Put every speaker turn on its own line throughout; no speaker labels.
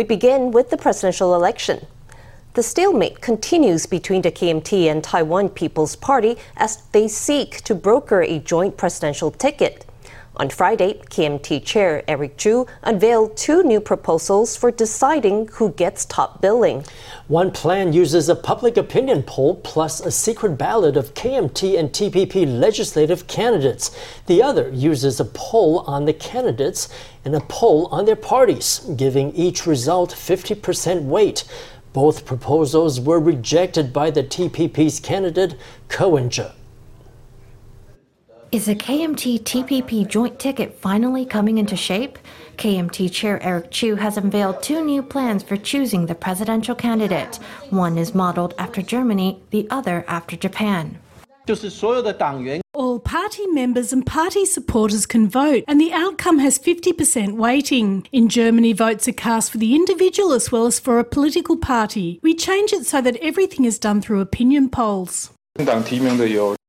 We begin with the presidential election. The stalemate continues between the KMT and Taiwan People's Party as they seek to broker a joint presidential ticket. On Friday, KMT Chair Eric Chu unveiled two new proposals for deciding who gets top billing.
One plan uses a public opinion poll plus a secret ballot of KMT and TPP legislative candidates. The other uses a poll on the candidates and a poll on their parties, giving each result 50% weight. Both proposals were rejected by the TPP's candidate, Wen-je.
Is a KMT TPP joint ticket finally coming into shape? KMT Chair Eric Chu has unveiled two new plans for choosing the presidential candidate. One is modeled after Germany, the other after Japan.
All party members and party supporters can vote, and the outcome has 50% weighting. In Germany, votes are cast for the individual as well as for a political party. We change it so that everything is done through opinion polls.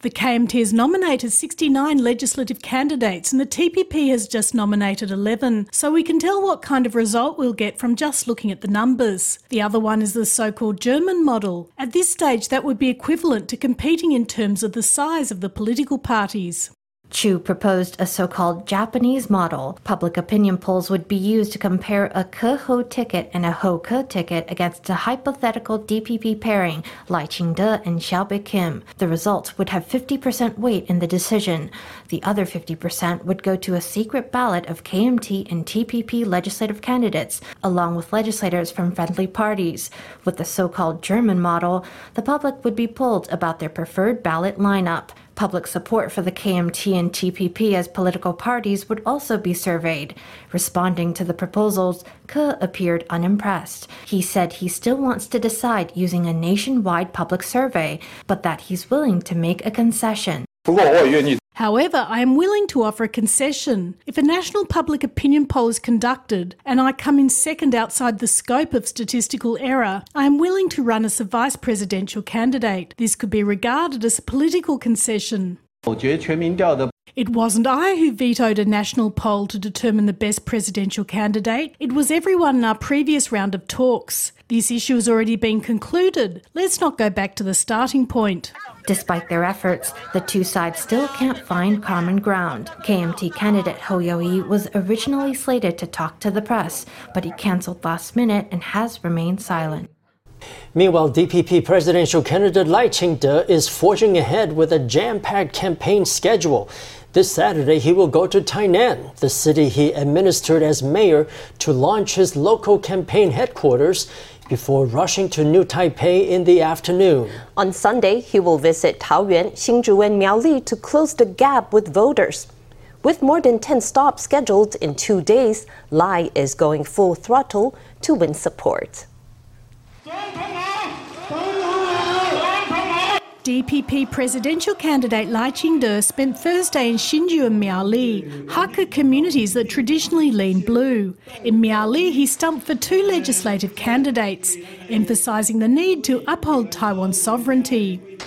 The KMT has nominated 69 legislative candidates and the TPP has just nominated 11, so we can tell what kind of result we'll get from just looking at the numbers. The other one is the so called German model. At this stage, that would be equivalent to competing in terms of the size of the political parties.
Chu proposed a so-called Japanese model. Public opinion polls would be used to compare a Ke-ho ticket and a Ho-ke ticket against a hypothetical DPP pairing, Lai Ching De and Hsiao Bi-khim. The results would have 50% weight in the decision. The other 50% would go to a secret ballot of KMT and TPP legislative candidates, along with legislators from friendly parties. With the so-called German model, the public would be polled about their preferred ballot lineup. Public support for the KMT and TPP as political parties would also be surveyed. Responding to the proposals, Ke appeared unimpressed. He said he still wants to decide using a nationwide public survey, but that he's willing to make a concession.
However, I am willing to offer a concession. If a national public opinion poll is conducted and I come in second outside the scope of statistical error, I am willing to run as a vice presidential candidate. This could be regarded as a political concession. It wasn't I who vetoed a national poll to determine the best presidential candidate. It was everyone in our previous round of talks. This issue has already been concluded. Let's not go back to the starting point.
Despite their efforts, the two sides still can't find common ground. KMT candidate Hou You-yi was originally slated to talk to the press, but he cancelled last minute and has remained silent.
Meanwhile, DPP presidential candidate Lai Ching-te is forging ahead with a jam-packed campaign schedule. This Saturday, he will go to Tainan, the city he administered as mayor, to launch his local campaign headquarters before rushing to New Taipei in the afternoon.
On Sunday, he will visit Taoyuan, Hsinchu, and Miaoli to close the gap with voters. With more than 10 stops scheduled in two days, Lai is going full throttle to win support.
DPP presidential candidate Lai Ching-te spent Thursday in Hsinchu and Miaoli, Hakka communities that traditionally lean blue. In Miaoli, he stumped for two legislative candidates, emphasising the need to uphold Taiwan's sovereignty.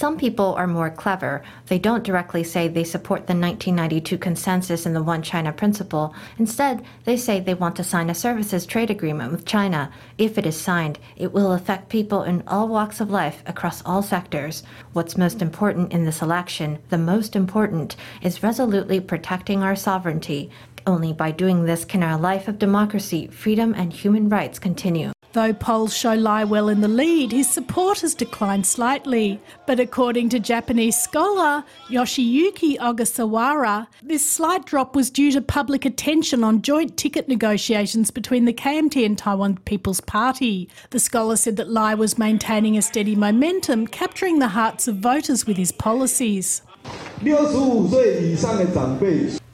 Some people are more clever. They don't directly say they support the 1992 consensus and the One China principle. Instead, they say they want to sign a services trade agreement with China. If it is signed, it will affect people in all walks of life across all sectors. What's most important in this election, the most important, is resolutely protecting our sovereignty. Only by doing this can our life of democracy, freedom, and human rights continue.
Though polls show Lai well in the lead, his support has declined slightly. But according to Japanese scholar Yoshiyuki Ogasawara, this slight drop was due to public attention on joint ticket negotiations between the KMT and Taiwan People's Party. The scholar said that Lai was maintaining a steady momentum, capturing the hearts of voters with his policies.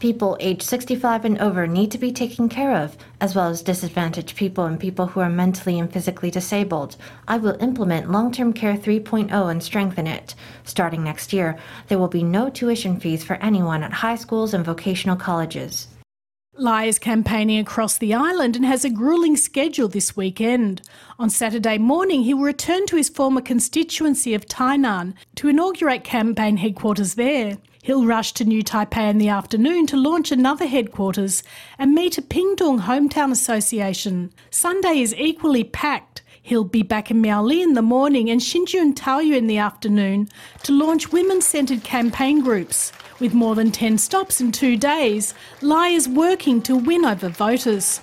People aged 65 and over need to be taken care of, as well as disadvantaged people and people who are mentally and physically disabled. I will implement Long Term Care 3.0 and strengthen it. Starting next year, there will be no tuition fees for anyone at high schools and vocational colleges.
Lai is campaigning across the island and has a grueling schedule this weekend. On Saturday morning, he will return to his former constituency of Tainan to inaugurate campaign headquarters there. He'll rush to New Taipei in the afternoon to launch another headquarters and meet a Pingtung Hometown Association. Sunday is equally packed. He'll be back in Miaoli in the morning and Hsinchu Taoyuan in the afternoon to launch women centred campaign groups. With more than 10 stops in two days, Lai is working to win over voters.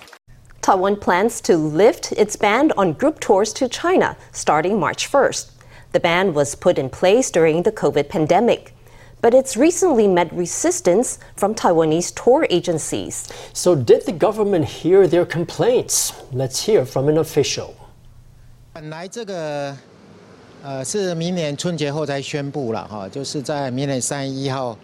Taiwan plans to lift its ban on group tours to China starting March 1st. The ban was put in place during the COVID pandemic but it's recently met resistance from Taiwanese tour agencies.
So, did the government hear their complaints? Let's hear from an official.
本来这个呃是明年春节后才宣布了哈，就是在明年三月一号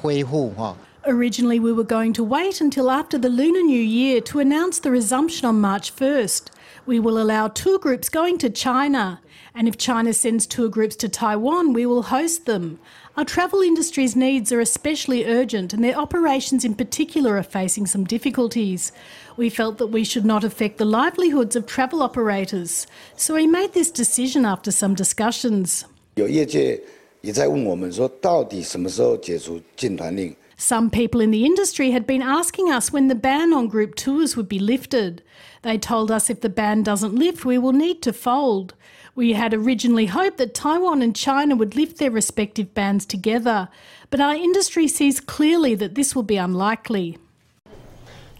恢复哈。
Originally, we were going to wait until after the Lunar New Year to announce the resumption on March 1st. We will allow tour groups going to China, and if China sends tour groups to Taiwan, we will host them. Our travel industry's needs are especially urgent, and their operations in particular are facing some difficulties. We felt that we should not affect the livelihoods of travel operators, so we made this decision after some discussions. Some people in the industry had been asking us when the ban on group tours would be lifted. They told us if the ban doesn't lift, we will need to fold. We had originally hoped that Taiwan and China would lift their respective bans together, but our industry sees clearly that this will be unlikely.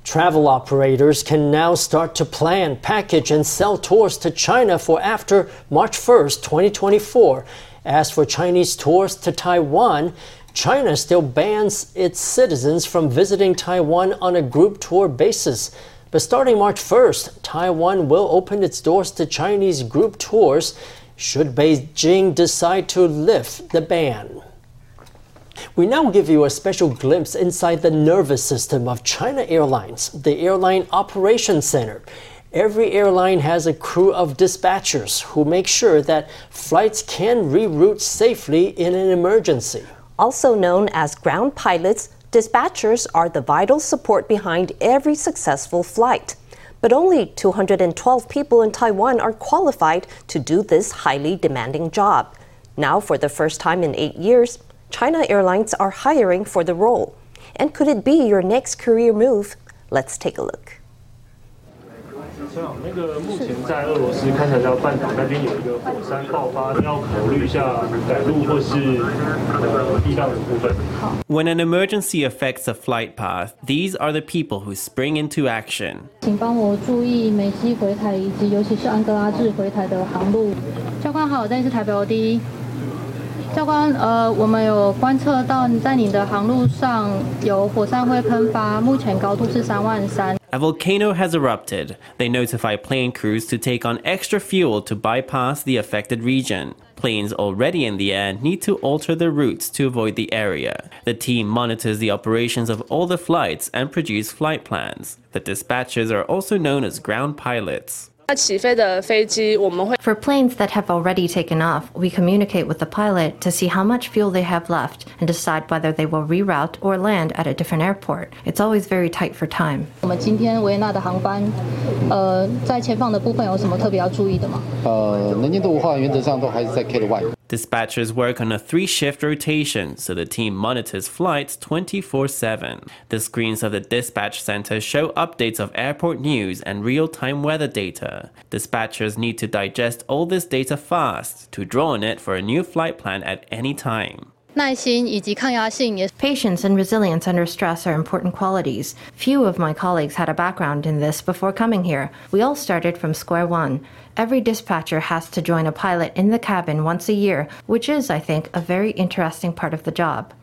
Travel operators can now start to plan, package, and sell tours to China for after March 1st, 2024. As for Chinese tours to Taiwan, China still bans its citizens from visiting Taiwan on a group tour basis. But starting March 1st, Taiwan will open its doors to Chinese group tours should Beijing decide to lift the ban. We now give you a special glimpse inside the nervous system of China Airlines, the Airline Operations Center. Every airline has a crew of dispatchers who make sure that flights can reroute safely in an emergency.
Also known as ground pilots, Dispatchers are the vital support behind every successful flight. But only 212 people in Taiwan are qualified to do this highly demanding job. Now, for the first time in eight years, China Airlines are hiring for the role. And could it be your next career move? Let's take a look.
那个目前在俄罗斯堪察加半岛那边有一个火山爆发，要考虑一下改路或是呃地档的部分。
When an emergency affects a flight path, these are the people who spring into action.
请帮我注意美机回台以及尤其是安哥拉至回台的航路。教官好，这里是台北 OD。 教官，呃，我们有观测到在你的航路上有火山灰喷发，目前高度是三万三。
A volcano has erupted. They notify plane crews to take on extra fuel to bypass the affected region. Planes already in the air need to alter their routes to avoid the area. The team monitors the operations of all the flights and produce flight plans. The dispatchers are also known as ground pilots.
For planes that have already taken off, we communicate with the pilot to see how much fuel they have left and decide whether they will reroute or land at a different airport. It's always very tight for time.
我们今天维也纳的航班，呃，在前方的部分有什么特别要注意的吗？呃，能见度的话，原则上都还是在
K 的外。 Dispatchers work on a three shift rotation, so the team monitors flights 24 7. The screens of the dispatch center show updates of airport news and real time weather data. Dispatchers need to digest all this data fast to draw on it for a new flight plan at any time.
Patience and resilience under stress are important qualities. Few of my colleagues had a background in this before coming here. We all started from square one. Every dispatcher has to join a pilot in the cabin once a year, which is, I think, a very interesting part of the job.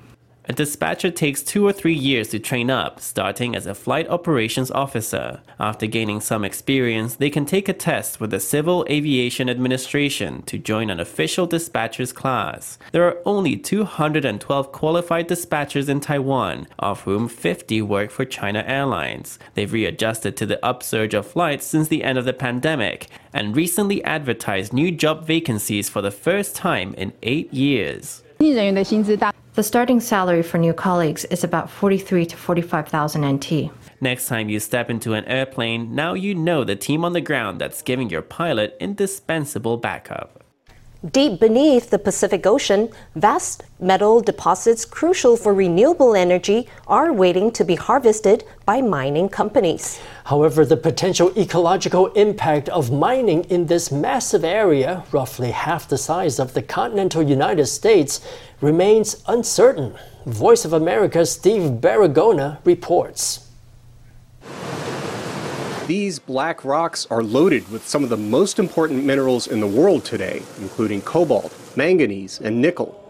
A dispatcher takes two or three years to train up, starting as a flight operations officer. After gaining some experience, they can take a test with the Civil Aviation Administration to join an official dispatcher's class. There are only 212 qualified dispatchers in Taiwan, of whom 50 work for China Airlines. They've readjusted to the upsurge of flights since the end of the pandemic and recently advertised new job vacancies for the first time in eight years.
The starting salary for new colleagues is about 43 to 45,000 NT.
Next time you step into an airplane, now you know the team on the ground that's giving your pilot indispensable backup.
Deep beneath the Pacific Ocean, vast metal deposits crucial for renewable energy are waiting to be harvested by mining companies.
However, the potential ecological impact of mining in this massive area, roughly half the size of the continental United States, remains uncertain. Voice of America's Steve Baragona reports.
These black rocks are loaded with some of the most important minerals in the world today, including cobalt, manganese, and nickel.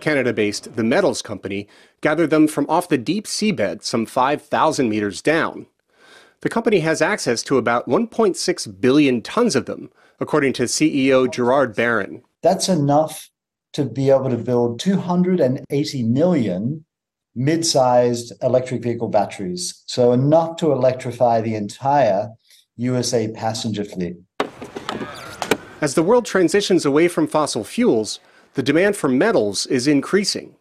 Canada based The Metals Company gathered them from off the deep seabed some 5,000 meters down. The company has access to about 1.6 billion tons of them, according to CEO Gerard Barron.
That's enough to be able to build 280 million mid sized electric vehicle batteries. So, enough to electrify the entire USA passenger fleet.
As the world transitions away from fossil fuels, the demand for metals is increasing.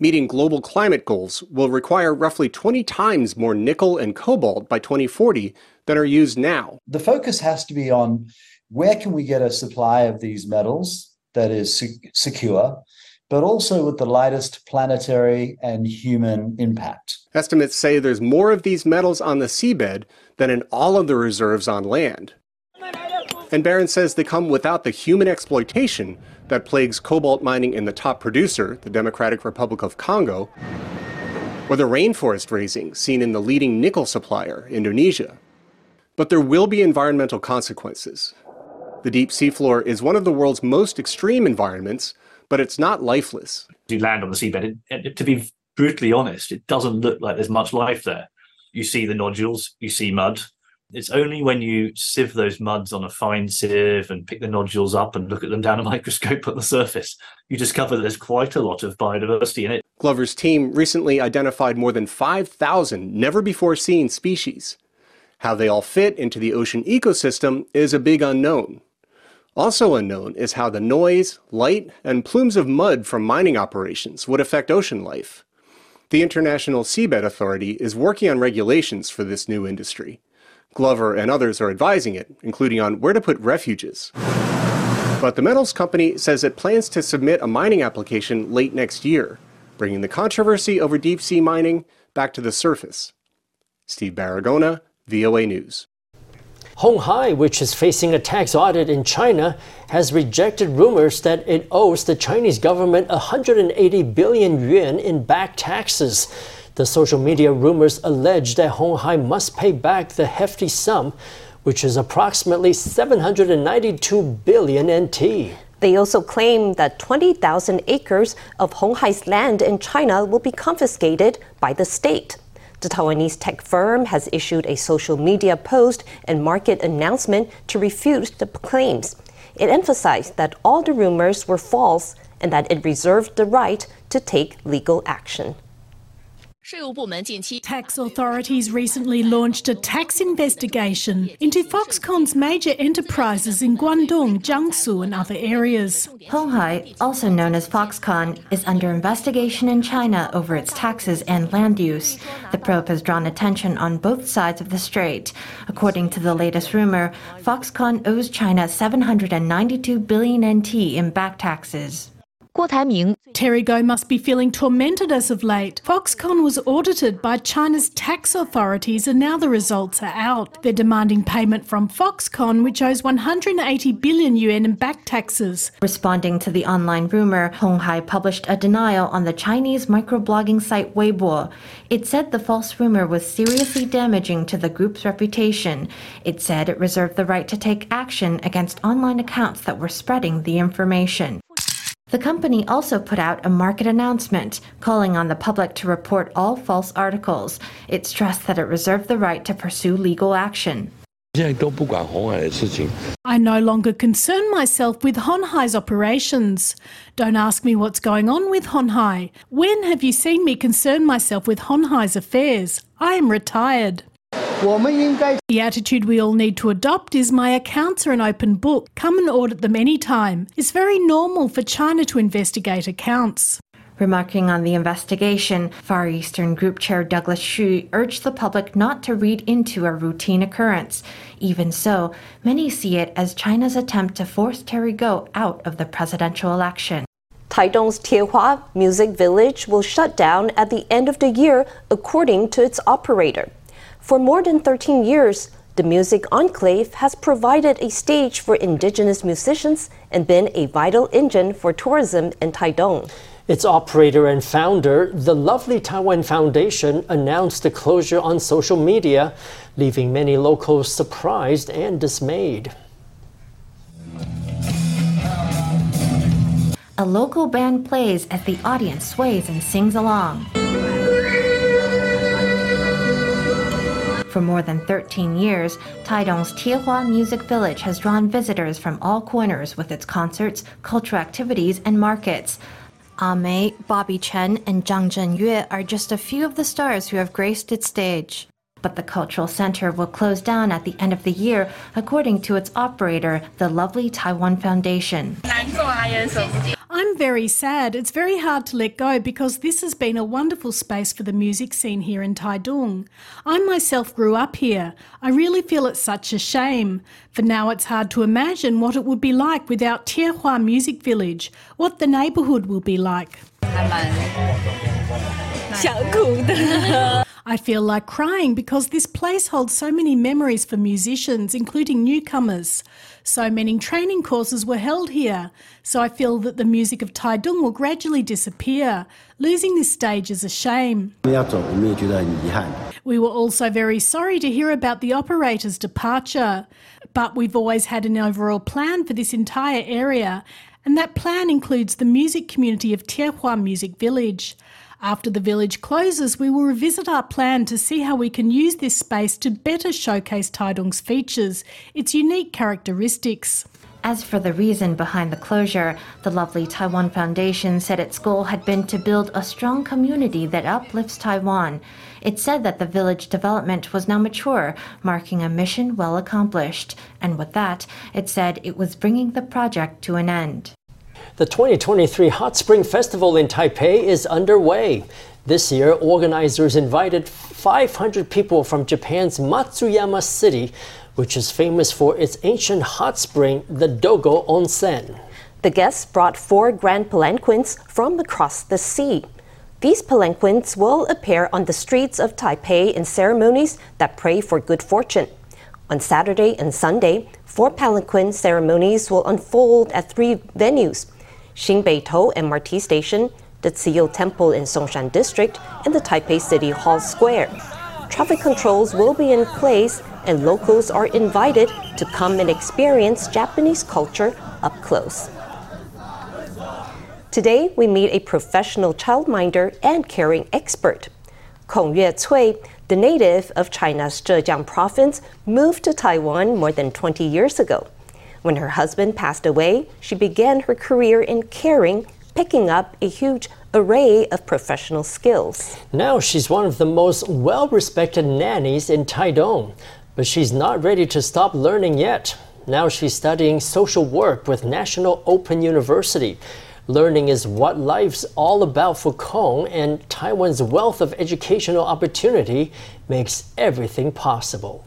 Meeting global climate goals will require roughly 20 times more nickel and cobalt by 2040 than are used now.
The focus has to be on where can we get a supply of these metals that is secure but also with the lightest planetary and human impact.
Estimates say there's more of these metals on the seabed than in all of the reserves on land. And Barron says they come without the human exploitation that plagues cobalt mining in the top producer, the Democratic Republic of Congo, or the rainforest razing seen in the leading nickel supplier, Indonesia. But there will be environmental consequences. The deep seafloor is one of the world's most extreme environments, but it's not lifeless.
You land on the seabed, and to be brutally honest, it doesn't look like there's much life there. You see the nodules, you see mud. It's only when you sieve those muds on a fine sieve and pick the nodules up and look at them down a microscope at the surface, you discover there's quite a lot of biodiversity in it.
Glover's team recently identified more than 5,000 never before seen species. How they all fit into the ocean ecosystem is a big unknown. Also unknown is how the noise, light, and plumes of mud from mining operations would affect ocean life. The International Seabed Authority is working on regulations for this new industry. Glover and others are advising it, including on where to put refuges. But the metals company says it plans to submit a mining application late next year, bringing the controversy over deep sea mining back to the surface. Steve Baragona, VOA News.
Hon Hai, which is facing a tax audit in China, has rejected rumors that it owes the Chinese government 180 billion yuan in back taxes. The social media rumors allege that Hon Hai must pay back the hefty sum, which is approximately 792 billion NT.
They also claim that 20,000 acres of Hon Hai's land in China will be confiscated by the state. The Taiwanese tech firm has issued a social media post and market announcement to refute the claims. It emphasized that all the rumors were false and that it reserved the right to take legal action.
Tax authorities recently launched a tax investigation into Foxconn's major enterprises in Guangdong, Jiangsu, and other areas.
Hon Hai, also known as Foxconn, is under investigation in China over its taxes and land use. The probe has drawn attention on both sides of the strait. According to the latest rumor, Foxconn owes China 792 billion NT in back taxes.
Guo Taiming. Terry Gou must be feeling tormented as of late. Foxconn was audited by China's tax authorities and now the results are out. They're demanding payment from Foxconn, which owes 180 billion yuan in back taxes.
Responding to the online rumor, Hon Hai published a denial on the Chinese microblogging site Weibo. It said the false rumor was seriously damaging to the group's reputation. It said it reserved the right to take action against online accounts that were spreading the information. The company also put out a market announcement calling on the public to report all false articles. It stressed that it reserved the right to pursue legal action.
I no longer concern myself with Hon Hai's operations. Don't ask me what's going on with Hon Hai. When have you seen me concern myself with Hon Hai's affairs? I am retired. The attitude we all need to adopt is my accounts are an open book. Come and audit them anytime. It's very normal for China to investigate accounts.
Remarking on the investigation, Far Eastern Group Chair Douglas Hsu urged the public not to read into a routine occurrence. Even so, many see it as China's attempt to force Terry Gou out of the presidential election.
Taidong's Tiehua Music Village will shut down at the end of the year, according to its operator. For more than 13 years, the Music Enclave has provided a stage for indigenous musicians and been a vital engine for tourism in Taidong.
Its operator and founder, the Lovely Taiwan Foundation, announced the closure on social media, leaving many locals surprised and dismayed.
A local band plays as the audience sways and sings along. For more than 13 years, Taidong's Tiehua Music Village has drawn visitors from all corners with its concerts, cultural activities, and markets. A-Mei, Bobby Chen, and Zhang Zhenyue are just a few of the stars who have graced its stage. But the cultural center will close down at the end of the year, according to its operator, the Lovely Taiwan Foundation.
I'm very sad. It's very hard to let go because this has been a wonderful space for the music scene here in Taidong. I myself grew up here. I really feel it's such a shame. For now, it's hard to imagine what it would be like without Tiehua Music Village, what the neighbourhood will be like. I feel like crying because this place holds so many memories for musicians, including newcomers. So many training courses were held here. So I feel that the music of Taidong will gradually disappear. Losing this stage is a shame. We were also very sorry to hear about the operator's departure. But we've always had an overall plan for this entire area, and that plan includes the music community of Tiehua Music Village. After the village closes, we will revisit our plan to see how we can use this space to better showcase Taidong's features, its unique characteristics.
As for the reason behind the closure, the Lovely Taiwan Foundation said its goal had been to build a strong community that uplifts Taiwan. It said that the village development was now mature, marking a mission well accomplished. And with that, it said it was bringing the project to an end.
The 2023 Hot Spring Festival in Taipei is underway. This year, organizers invited 500 people from Japan's Matsuyama City, which is famous for its ancient hot spring, the Dogo Onsen.
The guests brought four grand palanquins from across the sea. These palanquins will appear on the streets of Taipei in ceremonies that pray for good fortune. On Saturday and Sunday, four palanquin ceremonies will unfold at three venues Xinbeitou MRT Station, the Ciyu Temple in Songshan District, and the Taipei City Hall Square. Traffic controls will be in place, and locals are invited to come and experience Japanese culture up close. Today, we meet a professional childminder and caring expert. Kong Yue Cui, the native of China's Zhejiang province, moved to Taiwan more than 20 years ago. When her husband passed away, she began her career in caring, picking up a huge array of professional skills.
Now she's one of the most well respected nannies in Taidong, but she's not ready to stop learning yet. Now she's studying social work with National Open University. Learning is what life's all about for Kong, and Taiwan's wealth of educational opportunity makes everything possible.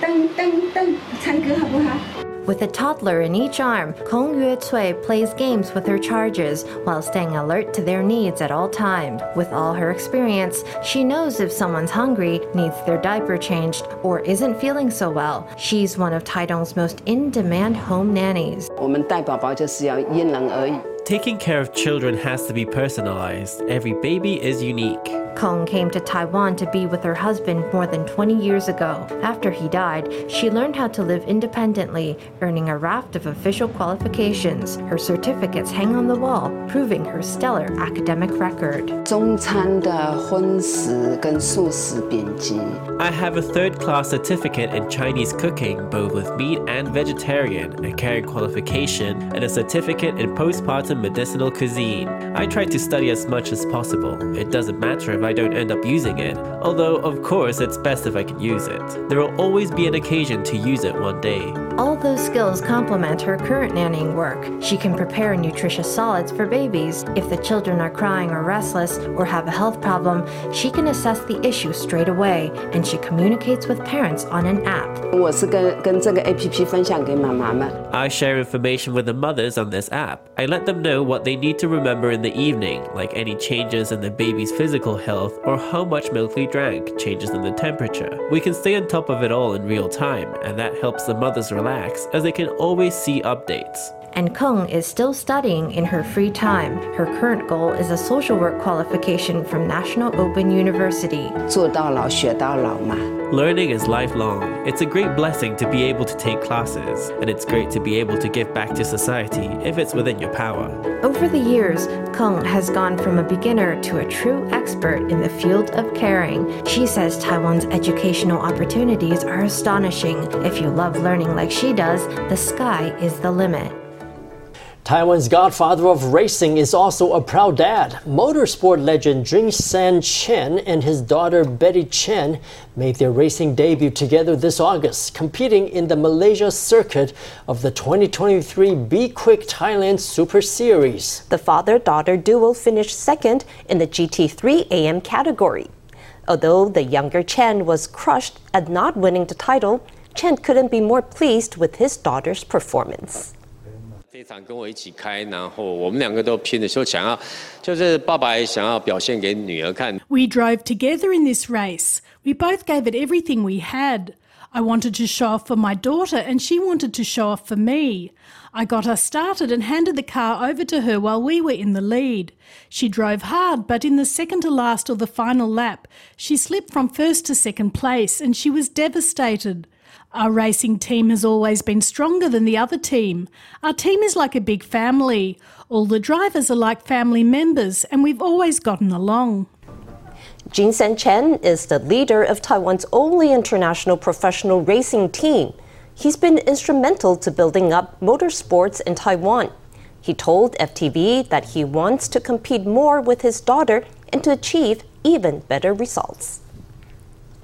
噔噔噔，唱歌好不好？With. With a toddler in each arm, Kong Yue Cui plays games with her charges while staying alert to their needs at all times. With all her experience, she knows if someone's hungry, needs their diaper changed, or isn't feeling so well. She's one of Taidong's most in-demand home nannies.
Taking care of children has to be personalized. Every baby is unique.
Kong came to Taiwan to be with her husband more than 20 years ago. After he died, she learned how to live independently, earning a raft of official qualifications. Her certificates hang on the wall, proving her stellar academic record.
I have a third class certificate in Chinese cooking, both with meat and vegetarian, a caring qualification, and a certificate in postpartum medicinal cuisine. I try to study as much as possible. It doesn't matter if I don't end up using it, although of course it's best if I can use it. There will always be an occasion to use it one day.
All those skills complement her current nannying work. She can prepare nutritious solids for babies. If the children are crying or restless or have a health problem, she can assess the issue straight away and she communicates with parents on an app.
I share information with the mothers on this app. I let them know what they need to remember in the evening, like any changes in the baby's physical health or how much milk they drank, changes in the temperature. We can stay on top of it all in real time, and that helps the mothers relax as they can always see updates
And Kung is still studying in her free time. Her current goal is a social work qualification from National Open University.
做到老学到老嘛。
Learning is lifelong. It's a great blessing to be able to take classes, and it's great to be able to give back to society if it's within your power.
Over the years, Kung has gone from a beginner to a true expert in the field of caring. She says Taiwan's educational opportunities are astonishing. If you love learning like she does, the sky is the limit.
Taiwan's godfather of racing is also a proud dad. Motorsport legend Jing San Chen and his daughter Betty Chen made their racing debut together this August, competing in the Malaysia circuit of the 2023 B-Quik Thailand Super Series.
The father daughter duo finished second in the GT3 AM category. Although the younger Chen was crushed at not winning the title, Chen couldn't be more pleased with his daughter's performance.
这场跟我一起开，然后我们两个都拼的时候，想要就是爸爸也想要表现给女儿看。
We drove together in this race. We both gave it everything we had. I wanted to show off for my daughter, and she wanted to show off for me. I got us started and handed the car over to her while we were in the lead. She drove hard, but in the second to last or the final lap, she slipped from first to second place and she was devastated. Our racing team has always been stronger than the other team. Our team is like a big family. All the drivers are like family members, and we've always gotten along.
Jin San Chen is the leader of Taiwan's only international professional racing team. He's been instrumental to building up motorsports in Taiwan. He told FTV that he wants to compete more with his daughter and to achieve even better results.